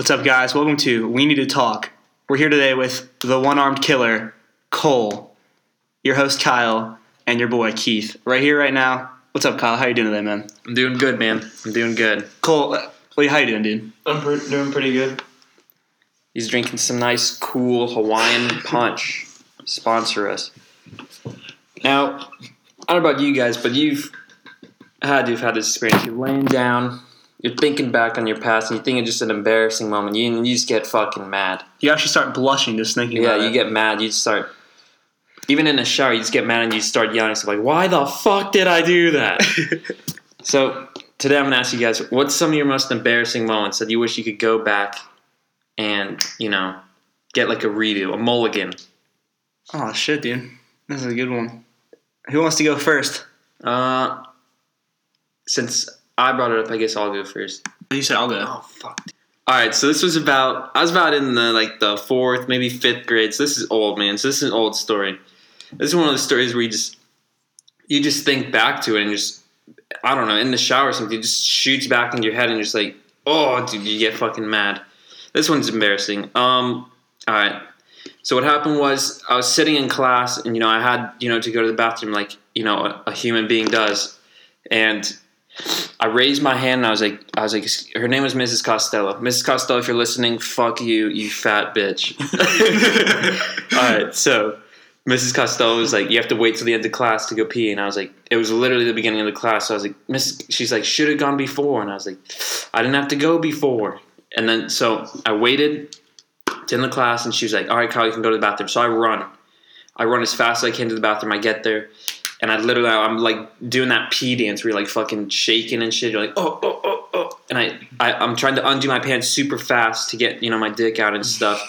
What's up, guys? Welcome to We Need to Talk. We're here today with the one armed killer, Cole, your host, Kyle, and your boy, Keith. Right here, right now. What's up, Kyle? How you doing today, man? I'm doing good, man. I'm doing good. Cole, uh, what, how you doing, dude? I'm pre- doing pretty good. He's drinking some nice, cool Hawaiian punch. Sponsor us. Now, I don't know about you guys, but you've had you've had this experience. You're laying down, you're thinking back on your past, and you think it's just an embarrassing moment. You, you just get fucking mad. You actually start blushing just thinking Yeah, about you get mad. You just start. Even in the shower, you just get mad and you start yelling. So like, why the fuck did I do that? so today I'm gonna ask you guys, what's some of your most embarrassing moments that you wish you could go back and you know get like a redo, a mulligan? Oh, shit, dude. This is a good one. Who wants to go first? Uh, since I brought it up, I guess I'll go first. You said I'll go. Oh fuck. All right, so this was about I was about in the like the fourth, maybe fifth grade. So this is old, man. So this is an old story. This is one of those stories where you just you just think back to it and just I don't know in the shower or something. It just shoots back into your head and you're just like, oh, dude, you get fucking mad. This one's embarrassing. Um, all right. So what happened was I was sitting in class and you know I had you know to go to the bathroom like you know a, a human being does, and I raised my hand and I was like, I was like, her name was Mrs. Costello. Mrs. Costello, if you're listening, fuck you, you fat bitch. All right, so Mrs. Costello was like, you have to wait till the end of class to go pee, and I was like, it was literally the beginning of the class. So I was like, Mrs. She's like, should have gone before, and I was like, I didn't have to go before. And then so I waited to end the class, and she was like, all right, Kyle, you can go to the bathroom. So I run, I run as fast as I can to the bathroom. I get there and I literally I'm like doing that pee dance where you're like fucking shaking and shit. You're like oh oh oh oh, and I, I I'm trying to undo my pants super fast to get you know my dick out and stuff,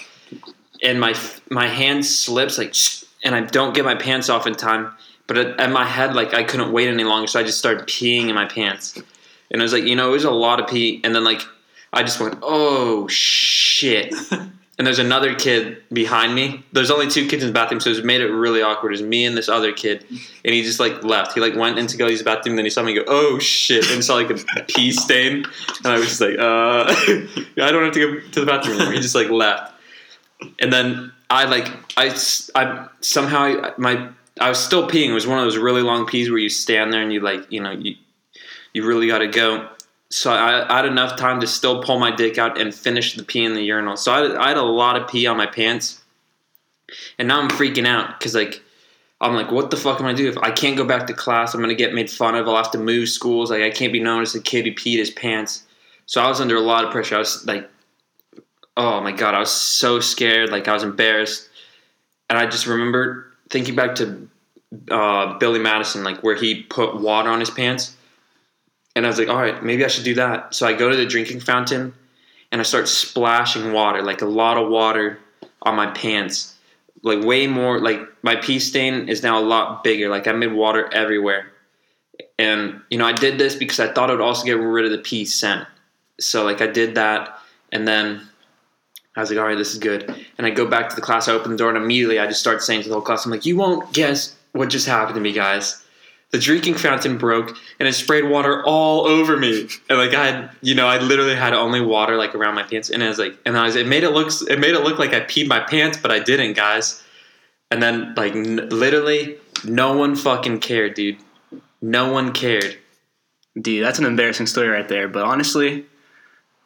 and my my hand slips like and I don't get my pants off in time. But at, at my head like I couldn't wait any longer, so I just started peeing in my pants, and I was like you know it was a lot of pee, and then like I just went oh shit. And there's another kid behind me. There's only two kids in the bathroom, so it made it really awkward. It was me and this other kid, and he just like left. He like went into go use the bathroom, then he saw me go, "Oh shit!" and saw like a pee stain, and I was just like, "Uh, I don't have to go to the bathroom anymore." He just like left, and then I like I I somehow I, my I was still peeing. It was one of those really long pees where you stand there and you like you know you you really got to go. So I, I had enough time to still pull my dick out and finish the pee in the urinal. So I, I had a lot of pee on my pants, and now I'm freaking out because like I'm like, what the fuck am I do if I can't go back to class? I'm gonna get made fun of. I'll have to move schools. Like I can't be known as a kid who peed his pants. So I was under a lot of pressure. I was like, oh my god, I was so scared. Like I was embarrassed, and I just remember thinking back to uh, Billy Madison, like where he put water on his pants. And I was like, all right, maybe I should do that. So I go to the drinking fountain and I start splashing water, like a lot of water on my pants. Like way more like my pee stain is now a lot bigger. Like I made water everywhere. And you know, I did this because I thought it would also get rid of the pee scent. So like I did that and then I was like, all right, this is good. And I go back to the class, I open the door, and immediately I just start saying to the whole class, I'm like, you won't guess what just happened to me, guys the drinking fountain broke and it sprayed water all over me. And like I had, you know, I literally had only water like around my pants, and I was like, and I was, it made it look, it made it look like I peed my pants, but I didn't, guys. And then like n- literally, no one fucking cared, dude. No one cared. Dude, that's an embarrassing story right there. But honestly,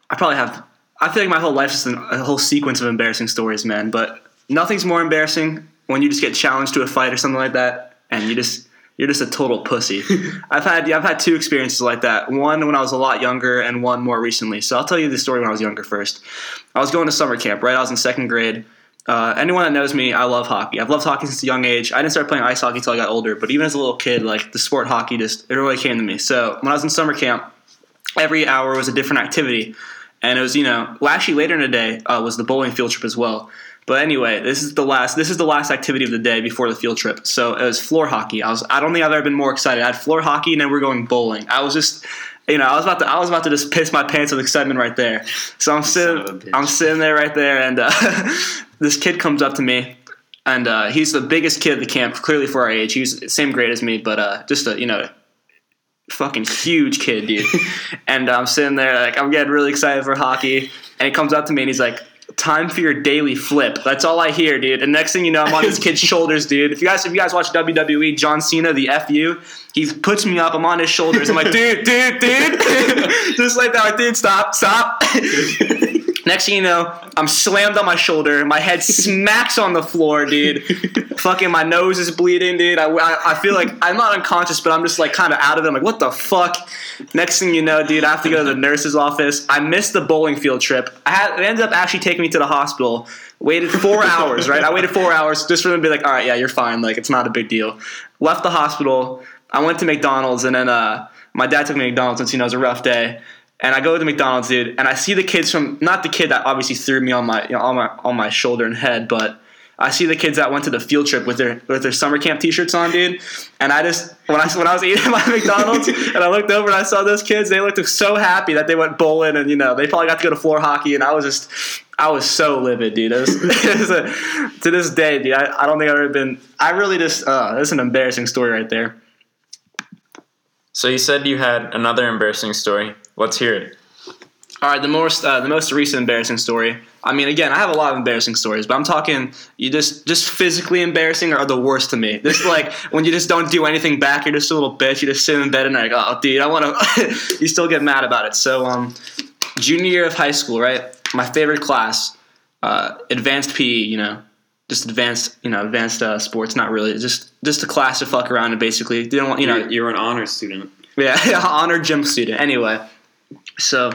I probably have. I feel like my whole life is a whole sequence of embarrassing stories, man. But nothing's more embarrassing when you just get challenged to a fight or something like that, and you just you're just a total pussy. I've had I've had two experiences like that. One when I was a lot younger, and one more recently. So I'll tell you the story when I was younger first. I was going to summer camp, right? I was in second grade. Uh, anyone that knows me, I love hockey. I've loved hockey since a young age. I didn't start playing ice hockey until I got older, but even as a little kid, like the sport hockey just it really came to me. So when I was in summer camp, every hour was a different activity, and it was you know well, actually later in the day uh, was the bowling field trip as well. But anyway, this is the last this is the last activity of the day before the field trip. So it was floor hockey. I was I don't think I've ever been more excited. I had floor hockey and then we're going bowling. I was just you know, I was about to I was about to just piss my pants with excitement right there. So I'm Son of a sitting. I'm sitting there right there and uh, this kid comes up to me and uh, he's the biggest kid at the camp, clearly for our age. He's the same grade as me, but uh, just a you know, fucking huge kid, dude. and I'm sitting there like I'm getting really excited for hockey, and he comes up to me and he's like, "Time for your daily flip." That's all I hear, dude. And next thing you know, I'm on this kid's shoulders, dude. If you guys if you guys watch WWE, John Cena, the FU, he puts me up. I'm on his shoulders. I'm like, dude, dude, dude, just like that, like, dude, stop, stop. Next thing you know, I'm slammed on my shoulder. My head smacks on the floor, dude. Fucking my nose is bleeding, dude. I, I, I feel like I'm not unconscious, but I'm just like kind of out of it. I'm like, what the fuck? Next thing you know, dude, I have to go to the nurse's office. I missed the bowling field trip. I had, they ended up actually taking me to the hospital. Waited four hours, right? I waited four hours just for them to be like, all right, yeah, you're fine. Like, it's not a big deal. Left the hospital. I went to McDonald's, and then uh, my dad took me to McDonald's since, you know, it was a rough day. And I go to McDonald's, dude, and I see the kids from not the kid that obviously threw me on my you know, on my on my shoulder and head, but I see the kids that went to the field trip with their with their summer camp T-shirts on, dude. And I just when I when I was eating my McDonald's and I looked over and I saw those kids, they looked so happy that they went bowling and you know they probably got to go to floor hockey, and I was just I was so livid, dude. It was, it was a, to this day, dude. I, I don't think I've ever been. I really just uh, this is an embarrassing story right there. So you said you had another embarrassing story. Let's hear it. All right, the most uh, the most recent embarrassing story. I mean, again, I have a lot of embarrassing stories, but I'm talking you just just physically embarrassing are the worst to me. This like when you just don't do anything back, you're just a little bitch. You just sit in bed and like, oh, dude, I want to. you still get mad about it. So, um, junior year of high school, right? My favorite class, uh, advanced PE. You know, just advanced, you know, advanced uh, sports. Not really, just just a class to fuck around and basically didn't want, you know, You're, you're an honor student. yeah, honor gym student. Anyway, so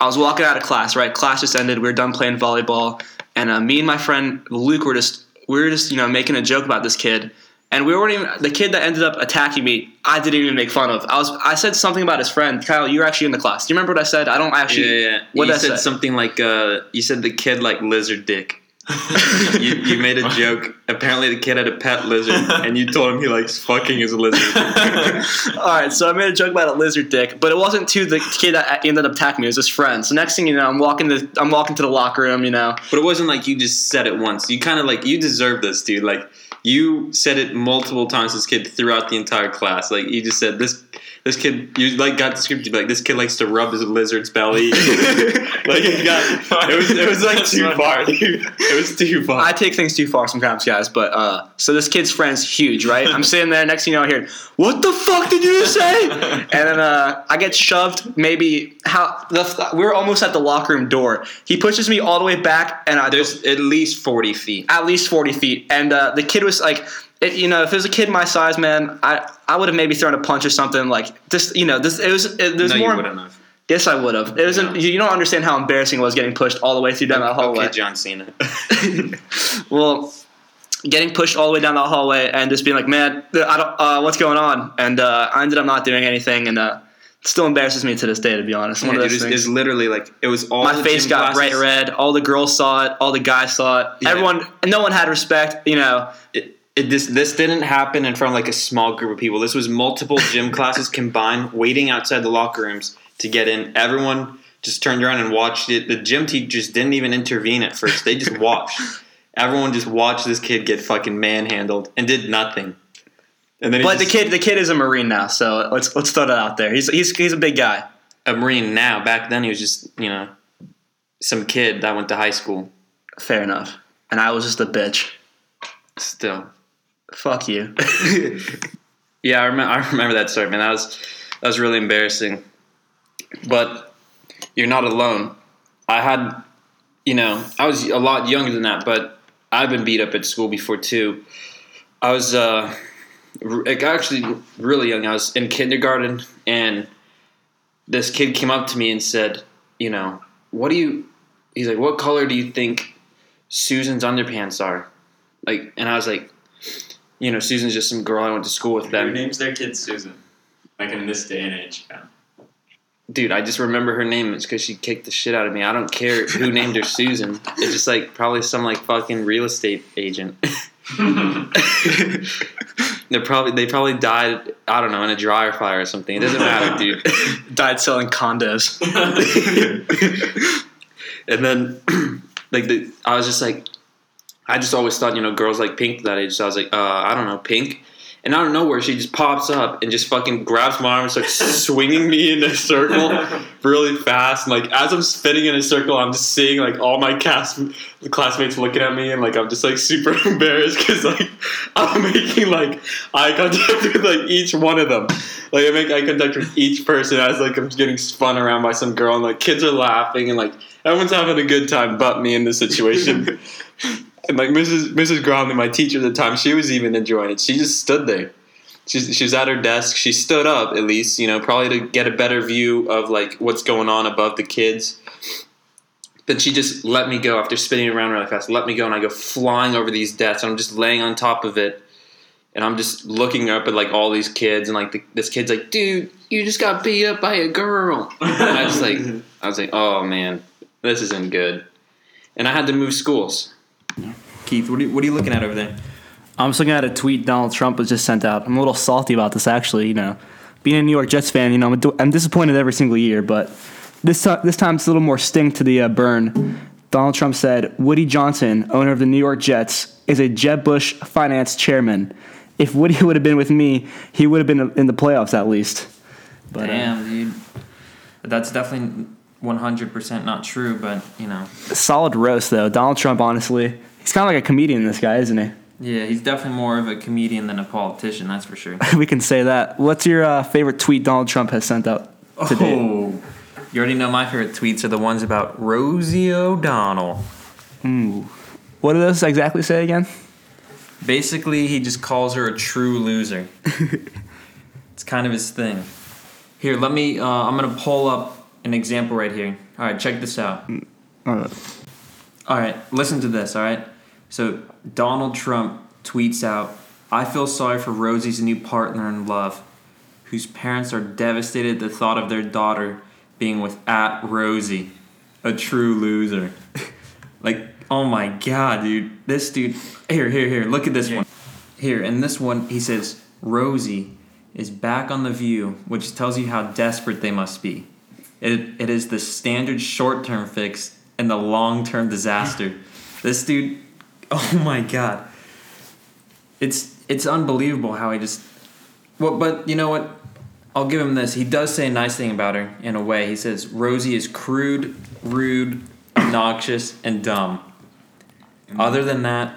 I was walking out of class. Right, class just ended. We were done playing volleyball, and uh, me and my friend Luke were just we were just you know making a joke about this kid, and we weren't even the kid that ended up attacking me. I didn't even make fun of. I was I said something about his friend Kyle. You were actually in the class. Do you remember what I said? I don't actually. Yeah, yeah. What you did I said say? something like uh, you said the kid like lizard dick. you, you made a joke. Apparently, the kid had a pet lizard, and you told him he likes fucking his lizard. All right, so I made a joke about a lizard dick, but it wasn't to the kid that ended up attacking me. It was his friend. So next thing you know, I'm walking to I'm walking to the locker room. You know, But it wasn't like you just said it once. You kind of like you deserve this, dude. Like you said it multiple times. This kid throughout the entire class. Like you just said this. This kid, you like got the script. to be Like this kid likes to rub his lizard's belly. like it got. It was. It was like too far, dude. It was too far. I take things too far sometimes, guys. But uh, so this kid's friend's huge, right? I'm sitting there. Next thing you know, I hear, "What the fuck did you just say?" and then uh, I get shoved. Maybe how the, we were almost at the locker room door. He pushes me all the way back, and I There's at least forty feet. at least 40 feet. And uh, the kid was like, it, you know, if it was a kid my size, man, I, I would have maybe thrown a punch or something. Like this, you know, this it was it, there's no, more. you wouldn't have. Yes, I would have. It was. Yeah. You don't understand how embarrassing it was getting pushed all the way through down that hallway. Okay, John Cena. well, getting pushed all the way down that hallway and just being like, man, I don't, uh, what's going on? And uh, I ended up not doing anything, and uh, it still embarrasses me to this day, to be honest. One Yeah, of dude, those it's, things. it's literally like it was all My the face got bright red. All the girls saw it. All the guys saw it. Yeah. Everyone, no one had respect. You know, It, it, this this didn't happen in front of like a small group of people. This was multiple gym classes combined, waiting outside the locker rooms to get in. Everyone just turned around and watched it. The gym teachers didn't even intervene at first. They just watched. Everyone just watched this kid get fucking manhandled and did nothing. And then he But the kid, the kid is a marine now, so let's let's throw that out there. He's he's he's a big guy. a marine now. Back then, he was just you know some kid that went to high school. Fair enough. And I was just a bitch. Still, Fuck you. Yeah, I remember. I remember that story, man. That was that was really embarrassing. But you're not alone. I had, you know, I was a lot younger than that, but I've been beat up at school before too. I was uh, actually really young. I was in kindergarten, and this kid came up to me and said, "You know, what do you?" He's like, "What color do you think Susan's underpants are?" Like, and I was like, "You know, Susan's just some girl I went to school with." Who names their kid Susan? Like in this day and age. Yeah. dude, I just remember her name. It's because she kicked the shit out of me. I don't care who named her Susan. It's just like probably some like fucking real estate agent. They probably they probably died. I don't know in a dryer fire or something. It doesn't matter, dude. Died selling condos. and then like the, I was just like, I just always thought you know girls like pink that age. So I was like, uh, I don't know, pink. And out of nowhere, she just pops up and just fucking grabs my arm and starts swinging me in a circle really fast. And like as I'm spinning in a circle, I'm just seeing like all my cast classmates looking at me, and like I'm just like super embarrassed because like I'm making like eye contact with like each one of them. Like I make eye contact with each person as like I'm getting spun around by some girl, and like kids are laughing, and like everyone's having a good time, but me in this situation. And like Mrs. Mrs. Gromley, my teacher at the time, she was even enjoying it. She just stood there. She's, she was at her desk. She stood up at least, you know, probably to get a better view of like what's going on above the kids. Then she just let me go after spinning around really fast. Let me go, and I go flying over these desks. And I'm just laying on top of it, and I'm just looking up at like all these kids, and like the, this kid's like, "Dude, you just got beat up by a girl." And I was like, I was like, "Oh man, this isn't good." And I had to move schools. Keith, what are, you, what are you looking at over there? I'm just looking at a tweet Donald Trump was just sent out. I'm a little salty about this, actually. You know, being a New York Jets fan, you know, I'm, I'm disappointed every single year, but this time, this time it's a little more sting to the uh, burn. Donald Trump said Woody Johnson, owner of the New York Jets, is a Jeb Bush finance chairman. If Woody would have been with me, he would have been in the playoffs at least. But, uh, Damn, dude. That's definitely 100% not true, but, you know. solid roast though. Donald Trump, honestly, he's kind of like a comedian. This guy, isn't he? Yeah, he's definitely more of a comedian than a politician, that's for sure. we can say that. What's your uh, favorite tweet Donald Trump has sent out today? Oh, you already know my favorite tweets are the ones about Rosie O'Donnell. Ooh. What do those exactly say again? Basically, he just calls her a true loser. it's kind of his thing. Here, let me. Uh, I'm gonna pull up an example right here. All right, check this out. Uh, All right, listen to this. All right, so Donald Trump tweets out, "I feel sorry for Rosie's new partner in love, whose parents are devastated at the thought of their daughter being with at Rosie, a true loser." like, oh my god, dude, this dude. Here, here, here. Look at this one. Here, in this one, he says Rosie is back on the View, which tells you how desperate they must be. It, it is the standard short term fix and the long term disaster. This dude, oh my god, it's it's unbelievable how he just. Well, but you know what? I'll give him this. He does say a nice thing about her in a way. He says Rosie is crude, rude, obnoxious, and dumb. Other than that,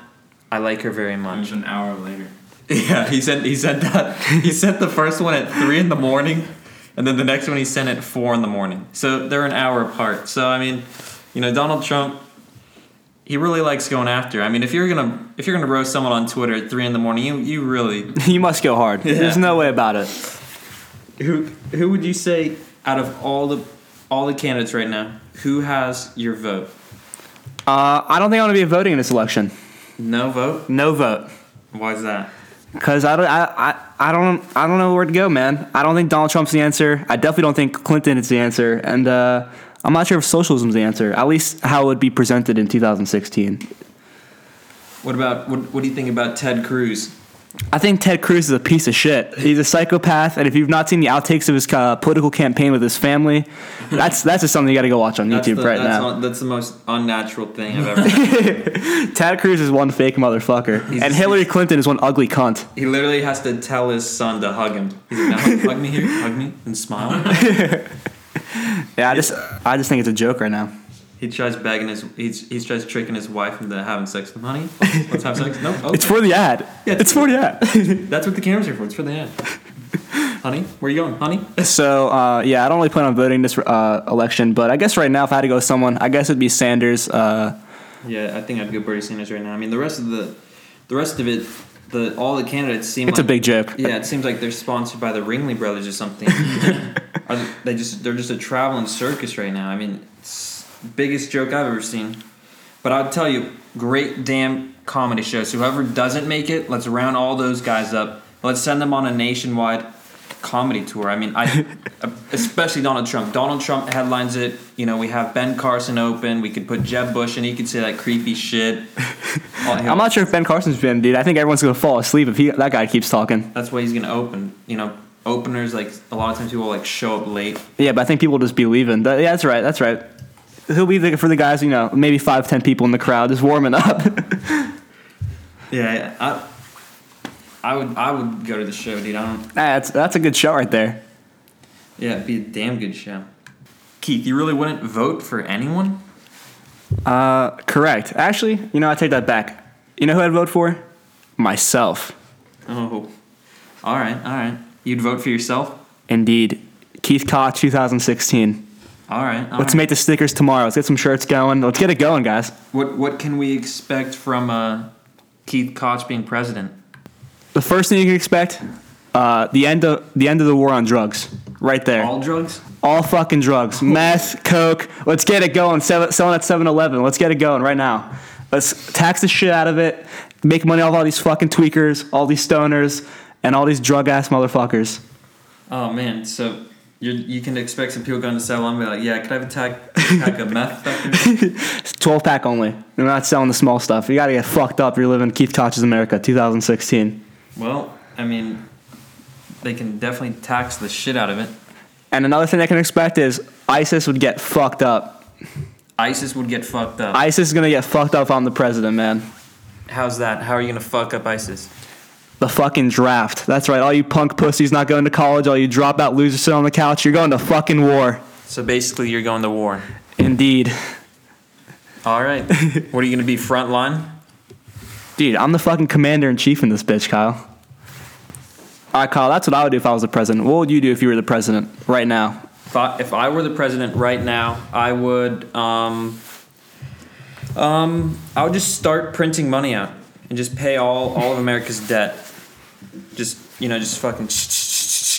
I like her very much. an hour later. Yeah, he sent he sent that he sent the first one at three in the morning, and then the next one he sent at four in the morning. So they're an hour apart. So I mean, you know, Donald Trump, he really likes going after. I mean, if you're gonna if you're gonna roast someone on Twitter at three in the morning, you you really you must go hard. There's no way about it. who who would you say out of all the all the candidates right now, who has your vote? Uh, I don't think I'm gonna be voting in this election. No vote. No vote. Why is that? Cause I don't, I, I, I don't, I don't know where to go, man. I don't think Donald Trump's the answer. I definitely don't think Clinton is the answer, and uh, I'm not sure if socialism's the answer. At least how it would be presented in 2016. What about what? What do you think about Ted Cruz? I think Ted Cruz is a piece of shit. He's a psychopath, and if you've not seen the outtakes of his uh, political campaign with his family, that's that's just something you got to go watch on YouTube the, right that's now. not- that's the most unnatural thing I've ever. Ted Cruz is one fake motherfucker, He's- and Hillary Clinton is one ugly cunt. He literally has to tell his son to hug him. He's like, now hug me here, hug me, and smile. Yeah, I just, I just think it's a joke right now. He tries begging his, he's, he tries tricking his wife into having sex with him. Honey, let's, let's have sex. No, okay. It's for the ad. Yeah, it's for the ad. That's what the camera's are for. It's for the ad. honey, where you going, honey? So uh, yeah, I don't really plan on voting this uh, election, but I guess right now, if I had to go with someone, I guess it'd be Sanders. Uh, Yeah, I think I'd go Bernie Sanders right now. I mean, the rest of the, the rest of it, the all the candidates seem it's a big joke. Yeah, it seems like they're sponsored by the Ringling Brothers or something. Are they, they just they're just a traveling circus right now. I mean, it's biggest joke I've ever seen. But I'll tell you, great damn comedy show. So whoever doesn't make it, let's round all those guys up. Let's send them on a nationwide comedy tour. I mean, I especially Donald Trump. Donald Trump headlines it. You know, we have Ben Carson open. We could put Jeb Bush in. He could say that creepy shit. I'm not sure if Ben Carson's been, dude. I think everyone's gonna fall asleep if he that guy keeps talking. That's why he's gonna open. You know, openers like a lot of times people like show up late. Yeah, but I think people just be leaving. That- yeah, that's right. That's right. He'll be there for the guys, you know, maybe five, ten people in the crowd just warming up. Yeah, I, I would I would go to the show, dude. I don't. Nah, that's that's a good show right there. Yeah, it'd be a damn good show. Keith, you really wouldn't vote for anyone? Uh, correct. Actually, you know, I take that back. You know who I'd vote for? Myself. Oh, all right, all right. You'd vote for yourself? Indeed. Keith Koch, 2016. All right. all Let's right. make the stickers tomorrow. Let's get some shirts going. Let's get it going, guys. What what can we expect from uh, Keith Koch being president? The first thing you can expect, uh, the end of the end of the war on drugs. Right there. All drugs? All fucking drugs. Meth, coke. Let's get it going. Seven, selling at 7 Eleven. Let's get it going right now. Let's tax the shit out of it. Make money off all these fucking tweakers, all these stoners, and all these drug ass motherfuckers. Oh man, so you you can expect some people going to 7 and be like, yeah, could I have a tack, pack of meth back 12 pack only. We're not selling the small stuff. You gotta get fucked up. You're living Keith Koch's America, 2016. Well, I mean, they can definitely tax the shit out of it. And another thing I can expect is ISIS would get fucked up. ISIS would get fucked up. ISIS is gonna get fucked up on the president, man. How's that? How are you gonna fuck up ISIS? The fucking draft. That's right. All you punk pussies not going to college, all you dropout losers sit on the couch, you're going to fucking war. So basically, you're going to war. Indeed. All right. what are you gonna be front line? Dude, I'm the fucking commander in chief in this bitch, Kyle. All right, Kyle, that's what I would do if I was the president. What would you do if you were the president right now? If I, if I were the president right now, I would um, um, I would just start printing money out and just pay all, all of America's debt. Just you know, just fucking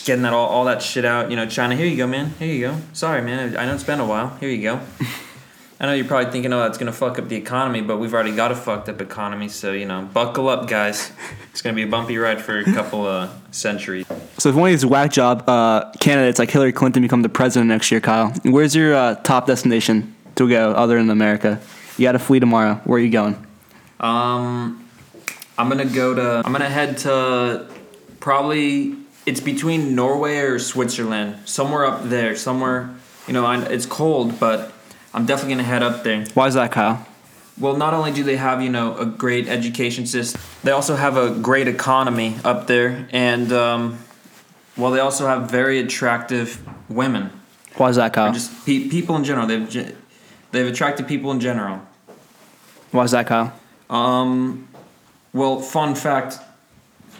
getting that all, all that shit out. You know, China, here you go, man. Here you go. Sorry, man. I know it's been a while. Here you go. I know you're probably thinking, oh, that's gonna fuck up the economy, but we've already got a fucked up economy. So you know, buckle up, guys. It's gonna be a bumpy ride for a couple of centuries. So if one of these whack job uh, candidates like Hillary Clinton become the president next year, Kyle, where's your uh, top destination to go other than America? You got to flee tomorrow. Where are you going? Um, I'm gonna go to. I'm gonna head to probably. It's between Norway or Switzerland, somewhere up there. Somewhere, you know, I, it's cold, but I'm definitely gonna head up there. Why is that, Kyle? Well, not only do they have you know a great education system, they also have a great economy up there, and um, well, they also have very attractive women. Why is that, Kyle? Just pe- people in general. They've ge- they've attracted people in general. Why is that, Kyle? Um, well, fun fact: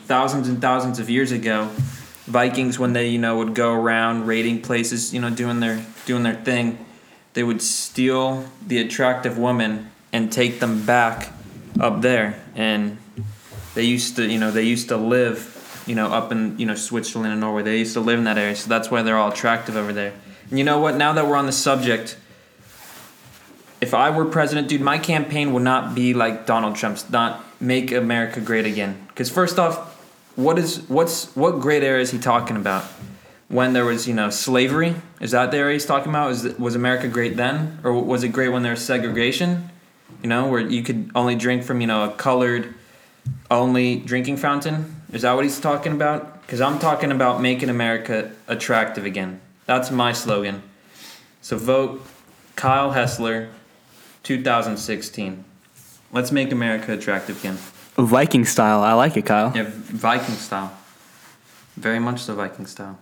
thousands and thousands of years ago, Vikings, when they you know would go around raiding places, you know, doing their doing their thing, they would steal the attractive women and take them back up there, and they used to you know they used to live you know up in you know Switzerland and Norway. They used to live in that area, so that's why they're all attractive over there. And you know what? Now that we're on the subject if I were president, dude, my campaign would not be like Donald Trump's. Not make America great again. Because first off, what is what's what great era is he talking about? When there was you know slavery, is that the era he's talking about? Is was America great then, or was it great when there was segregation? You know, where you could only drink from you know a colored only drinking fountain. Is that what he's talking about? Because I'm talking about making America attractive again. That's my slogan. So vote Kyle Hessler, 2016. Let's make America attractive again. Viking style. I like it, Kyle. Yeah, Viking style. Very much so Viking style.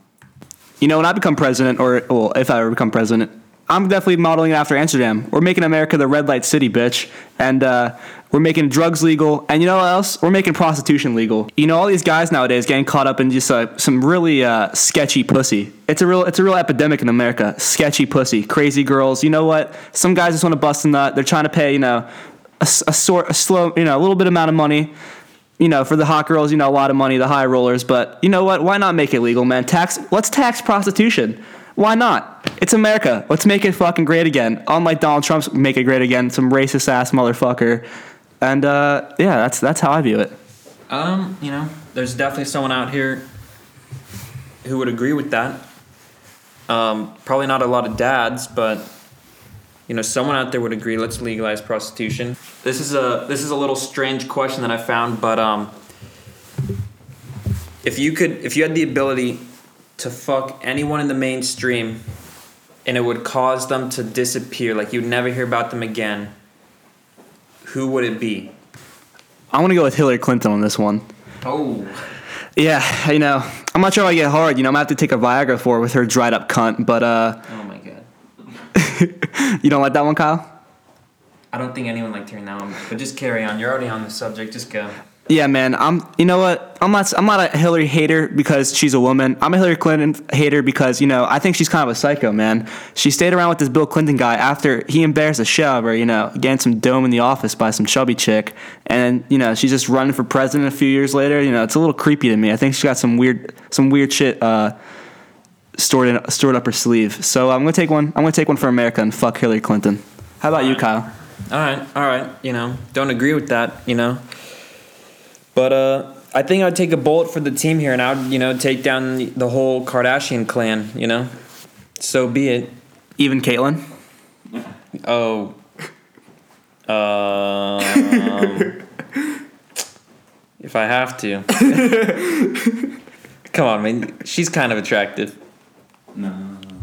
You know, when I become president, or well, if I ever become president, I'm definitely modeling it after Amsterdam. We're making America the red light city, bitch, and uh, we're making drugs legal. And you know what else? We're making prostitution legal. You know, all these guys nowadays getting caught up in just uh, some really uh, sketchy pussy. It's a real, it's a real epidemic in America. Sketchy pussy, crazy girls. You know what? Some guys just want to bust a nut. They're trying to pay, you know, a, a sort, a slow, you know, a little bit amount of money you know, for the hot girls, you know, a lot of money, the high rollers. But you know what? Why not make it legal, man? Tax. Let's tax prostitution. Why not? It's America. Let's make it fucking great again. Unlike Donald Trump's make it great again, some racist ass motherfucker. And uh, yeah, that's that's how I view it. Um, you know, there's definitely someone out here who would agree with that. Um, probably not a lot of dads, but you know, someone out there would agree. Let's legalize prostitution. This is a this is a little strange question that I found, but um, if you could, if you had the ability to fuck anyone in the mainstream, and it would cause them to disappear, like you'd never hear about them again, who would it be? I want to go with Hillary Clinton on this one. Oh, Yeah, you know, I'm not sure I get hard. You know, I'm gonna have to take a Viagra for her with her dried up cunt. But uh, Oh. you don't like that one, Kyle? I don't think anyone liked hearing that one, but just carry on. You're already on the subject. Just go. Yeah, man. I'm. You know what? I'm not. I'm not a Hillary hater because she's a woman. I'm a Hillary Clinton hater because you know I think she's kind of a psycho, man. She stayed around with this Bill Clinton guy after he embarrassed the shit out of her. You know, getting some dome in the office by some chubby chick, and you know she's just running for president a few years later. You know, it's a little creepy to me. I think she's got some weird, some weird shit uh, stored in, stored up her sleeve. So I'm gonna take one. I'm gonna take one for America and fuck Hillary Clinton. How about you, Kyle? All right, all right. You know, don't agree with that. You know, but uh, I think I'd take a bullet for the team here, and I'd you know take down the, the whole Kardashian clan. You know, so be it. Even Caitlyn. Oh. Um, if I have to. Come on, man. She's kind of attractive.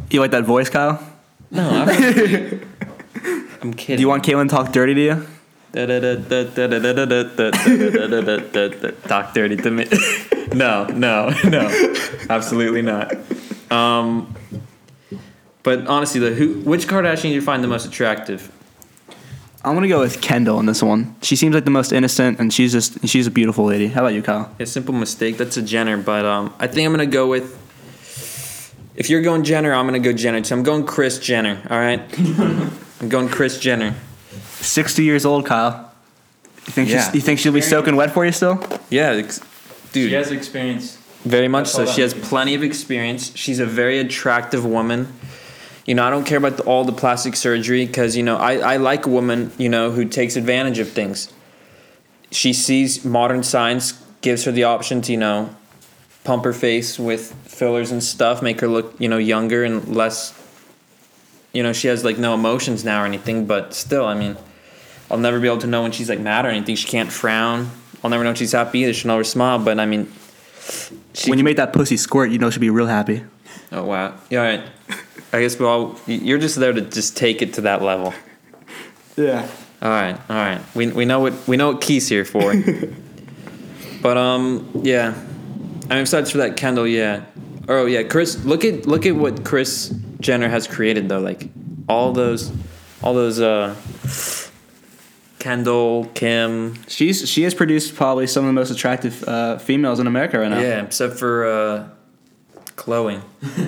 You like that voice, Kyle? No, I'm, I'm kidding. Do you want Caitlyn to talk dirty to you? talk dirty to me? no, no, no, absolutely not. Um, but honestly, the who, which Kardashian do you find the most attractive? I'm gonna go with Kendall in this one. She seems like the most innocent, and she's just she's a beautiful lady. How about you, Kyle? A simple mistake. That's a Jenner, but um, I think I'm gonna go with. If you're going Jenner, I'm gonna go Jenner. So I'm going Kris Jenner. All right. I'm going Kris Jenner. Sixty years old, Kyle. You think Yeah. she's, you think she'll be soaking wet for you still? Yeah, ex- dude. She has experience. Very much so. She has plenty of experience. She's a very attractive woman. You know, I don't care about the, all the plastic surgery because, you know, I, I like a woman, you know, who takes advantage of things. She sees modern science, gives her the option to, you know, pump her face with fillers and stuff, make her look, you know, younger and less. You know, she has like no emotions now or anything, but still, I mean, I'll never be able to know when she's like mad or anything. She can't frown. I'll never know when she's happy either. She'll never smile, but I mean, she when you make that pussy squirt, you know she'll be real happy. Oh wow! Yeah, all right. I guess we all. You're just there to just take it to that level. Yeah. All right, all right. We we know what we know what Key's here for. but um, yeah. I mean, besides for that, Kendall, yeah. Oh yeah, Kris. Look at look at what Kris Jenner has created though. Like all those, all those. uh Kendall, Kim. She's she has produced probably some of the most attractive uh, females in America right now. Yeah, except for uh, Khloe.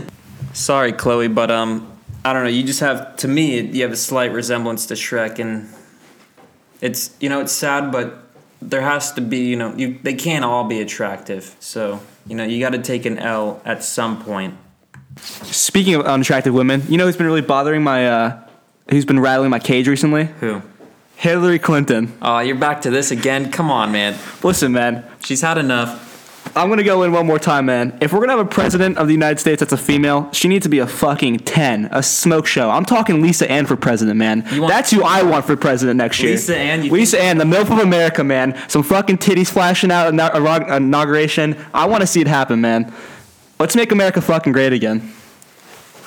Sorry, Khloe, but um, I don't know. You just have to me, you have a slight resemblance to Shrek, and it's you know it's sad, but there has to be you know you they can't all be attractive. So you know you got to take an L at some point. Speaking of unattractive women, you know who's been really bothering my uh, who's been rattling my cage recently? Who? Hillary Clinton. Oh, you're back to this again. Come on, man. Listen, man. She's had enough. I'm gonna go in one more time, man. If we're gonna have a president of the United States that's a female, she needs to be a fucking ten, a smoke show. I'm talking Lisa Ann for president, man. That's who I want for president next year. Lisa Ann, you Lisa Ann, the MILF of America, man. Some fucking titties flashing out at inaug- inauguration. I want to see it happen, man. Let's make America fucking great again.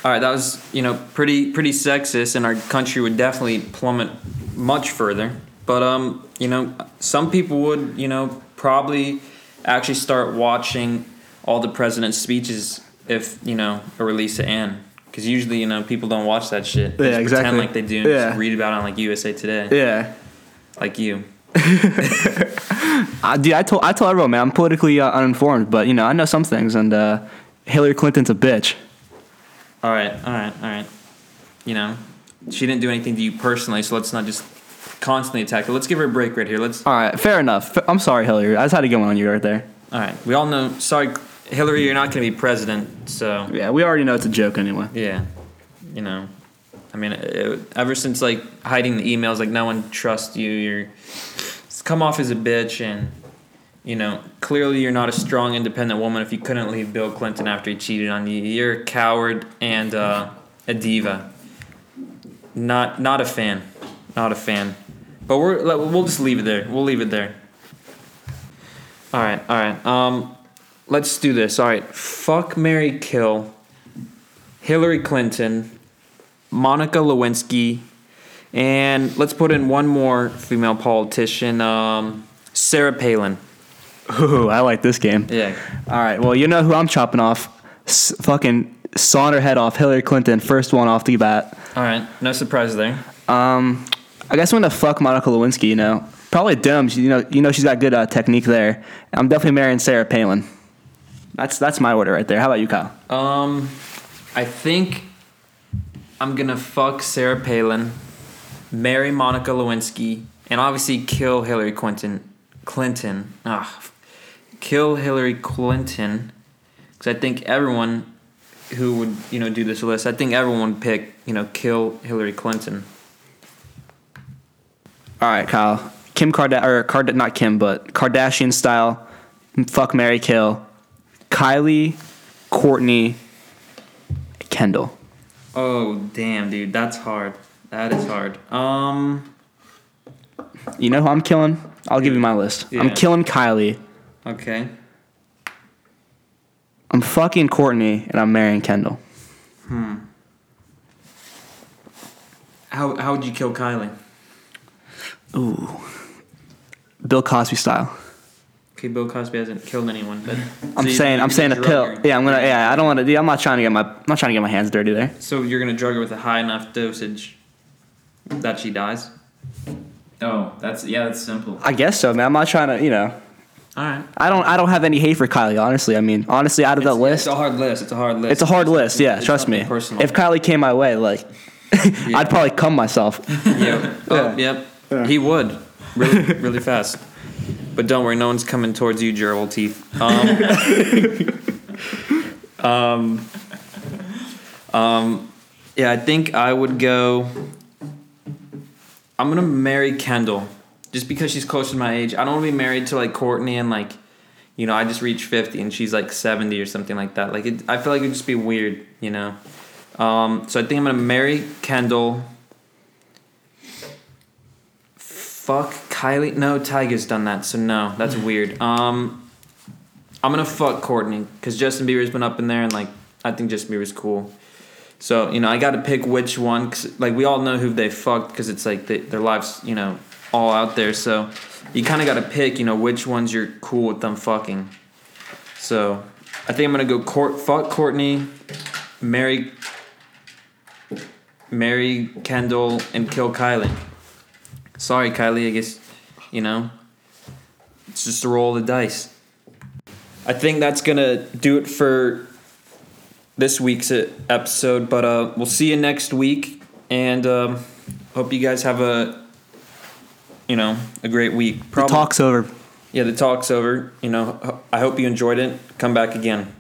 All right, that was you know pretty pretty sexist, and our country would definitely plummet much further. But um, you know, some people would you know probably actually start watching all the president's speeches if you know a release of Anne, because usually you know people don't watch that shit. They Yeah, just exactly. Pretend like they do. And Yeah. Just read about it on like USA Today, Yeah. like you. I, dude, I told I told everyone, man. I'm politically uh, uninformed, but you know I know some things, and uh, Hillary Clinton's a bitch. All right, all right, all right. You know, she didn't do anything to you personally, so let's not just constantly attack her. Let's give her a break right here. Let's All right, fair enough. I'm sorry, Hillary. I just had to get one on you right there. All right. We all know. Sorry, Hillary, you're not going to be president. So Yeah, we already know it's a joke anyway. yeah, you know, I mean, it, ever since like hiding the emails, like no one trusts you. You're it's come off as a bitch, and you know, clearly you're not a strong, independent woman. If you couldn't leave Bill Clinton after he cheated on you, you're a coward and uh, a diva. Not not a fan, not a fan. But we're we'll just leave it there. We'll leave it there. All right, all right. Um, let's do this. All right, fuck Mary Kill, Hillary Clinton, Monica Lewinsky, and let's put in one more female politician, um, Sarah Palin. Ooh, I like this game. Yeah. All right. Well, you know who I'm chopping off? S- fucking sawing her head off. Hillary Clinton, first one off the bat. All right. No surprise there. Um, I guess I'm gonna fuck Monica Lewinsky. You know, probably dumb. You know, you know she's got good uh, technique there. I'm definitely marrying Sarah Palin. That's that's my order right there. How about you, Kyle? Um, I think I'm gonna fuck Sarah Palin, marry Monica Lewinsky, and obviously kill Hillary Clinton. Clinton. Ah, kill Hillary Clinton, because I think everyone who would you know do this list, I think everyone would pick you know kill Hillary Clinton. All right, Kyle. Kim Kardashian or Card not Kim, but Kardashian style. Fuck Mary Kill. Kylie, Kourtney, Kendall. Oh damn, dude, that's hard. That is hard. Um. You know who I'm killing? I'll give you my list. I'm killing Kylie. Okay. I'm fucking Kourtney, and I'm marrying Kendall. Hmm. How how would you kill Kylie? Ooh. Bill Cosby style. Okay, Bill Cosby hasn't killed anyone, but I'm So saying I'm saying a pill. her. Yeah, I'm gonna. Yeah, I don't want to. I'm not trying to get my. I'm not trying to get my hands dirty there. So you're gonna drug her with a high enough dosage that she dies. Oh, that's yeah, that's simple. I guess so, man. I'm not trying to. You know. All right. I don't. I don't have any hate for Kylie. Honestly, I mean, honestly, out of that list, it's a hard list. It's a hard list. it's a hard list. Yeah, trust me. Personal. If Kylie came my way, like, I'd probably come myself. yeah. Oh, yep. He would. Really, really fast. But don't worry, no one's coming towards you, gerbil teeth. Um, um, um, yeah, I think I would go. I'm gonna marry Kendall, just because she's closer to my age. I don't want to be married to like Kourtney and like, you know, I just reached fifty and she's like seventy or something like that. Like, it, I feel like it'd just be weird, you know. Um, so I think I'm gonna marry Kendall. Fuck Kylie. No, Tyga's done that, so no, that's weird. Um, I'm gonna fuck Kourtney because Justin Bieber's been up in there, and like I think Justin Bieber's cool. So you know, I got to pick which one. Cause, like we all know who they fucked because it's like they, their lives, you know, all out there. So you kind of got to pick, you know, which ones you're cool with them fucking. So I think I'm gonna go court fuck Kourtney, marry, marry Kendall, and kill Kylie. Sorry, Kylie. I guess you know it's just a roll of the dice. I think that's gonna do it for this week's episode. But uh, we'll see you next week, and um, hope you guys have a you know a great week. The talk's over. Yeah, the talk's over. You know, I hope you enjoyed it. Come back again.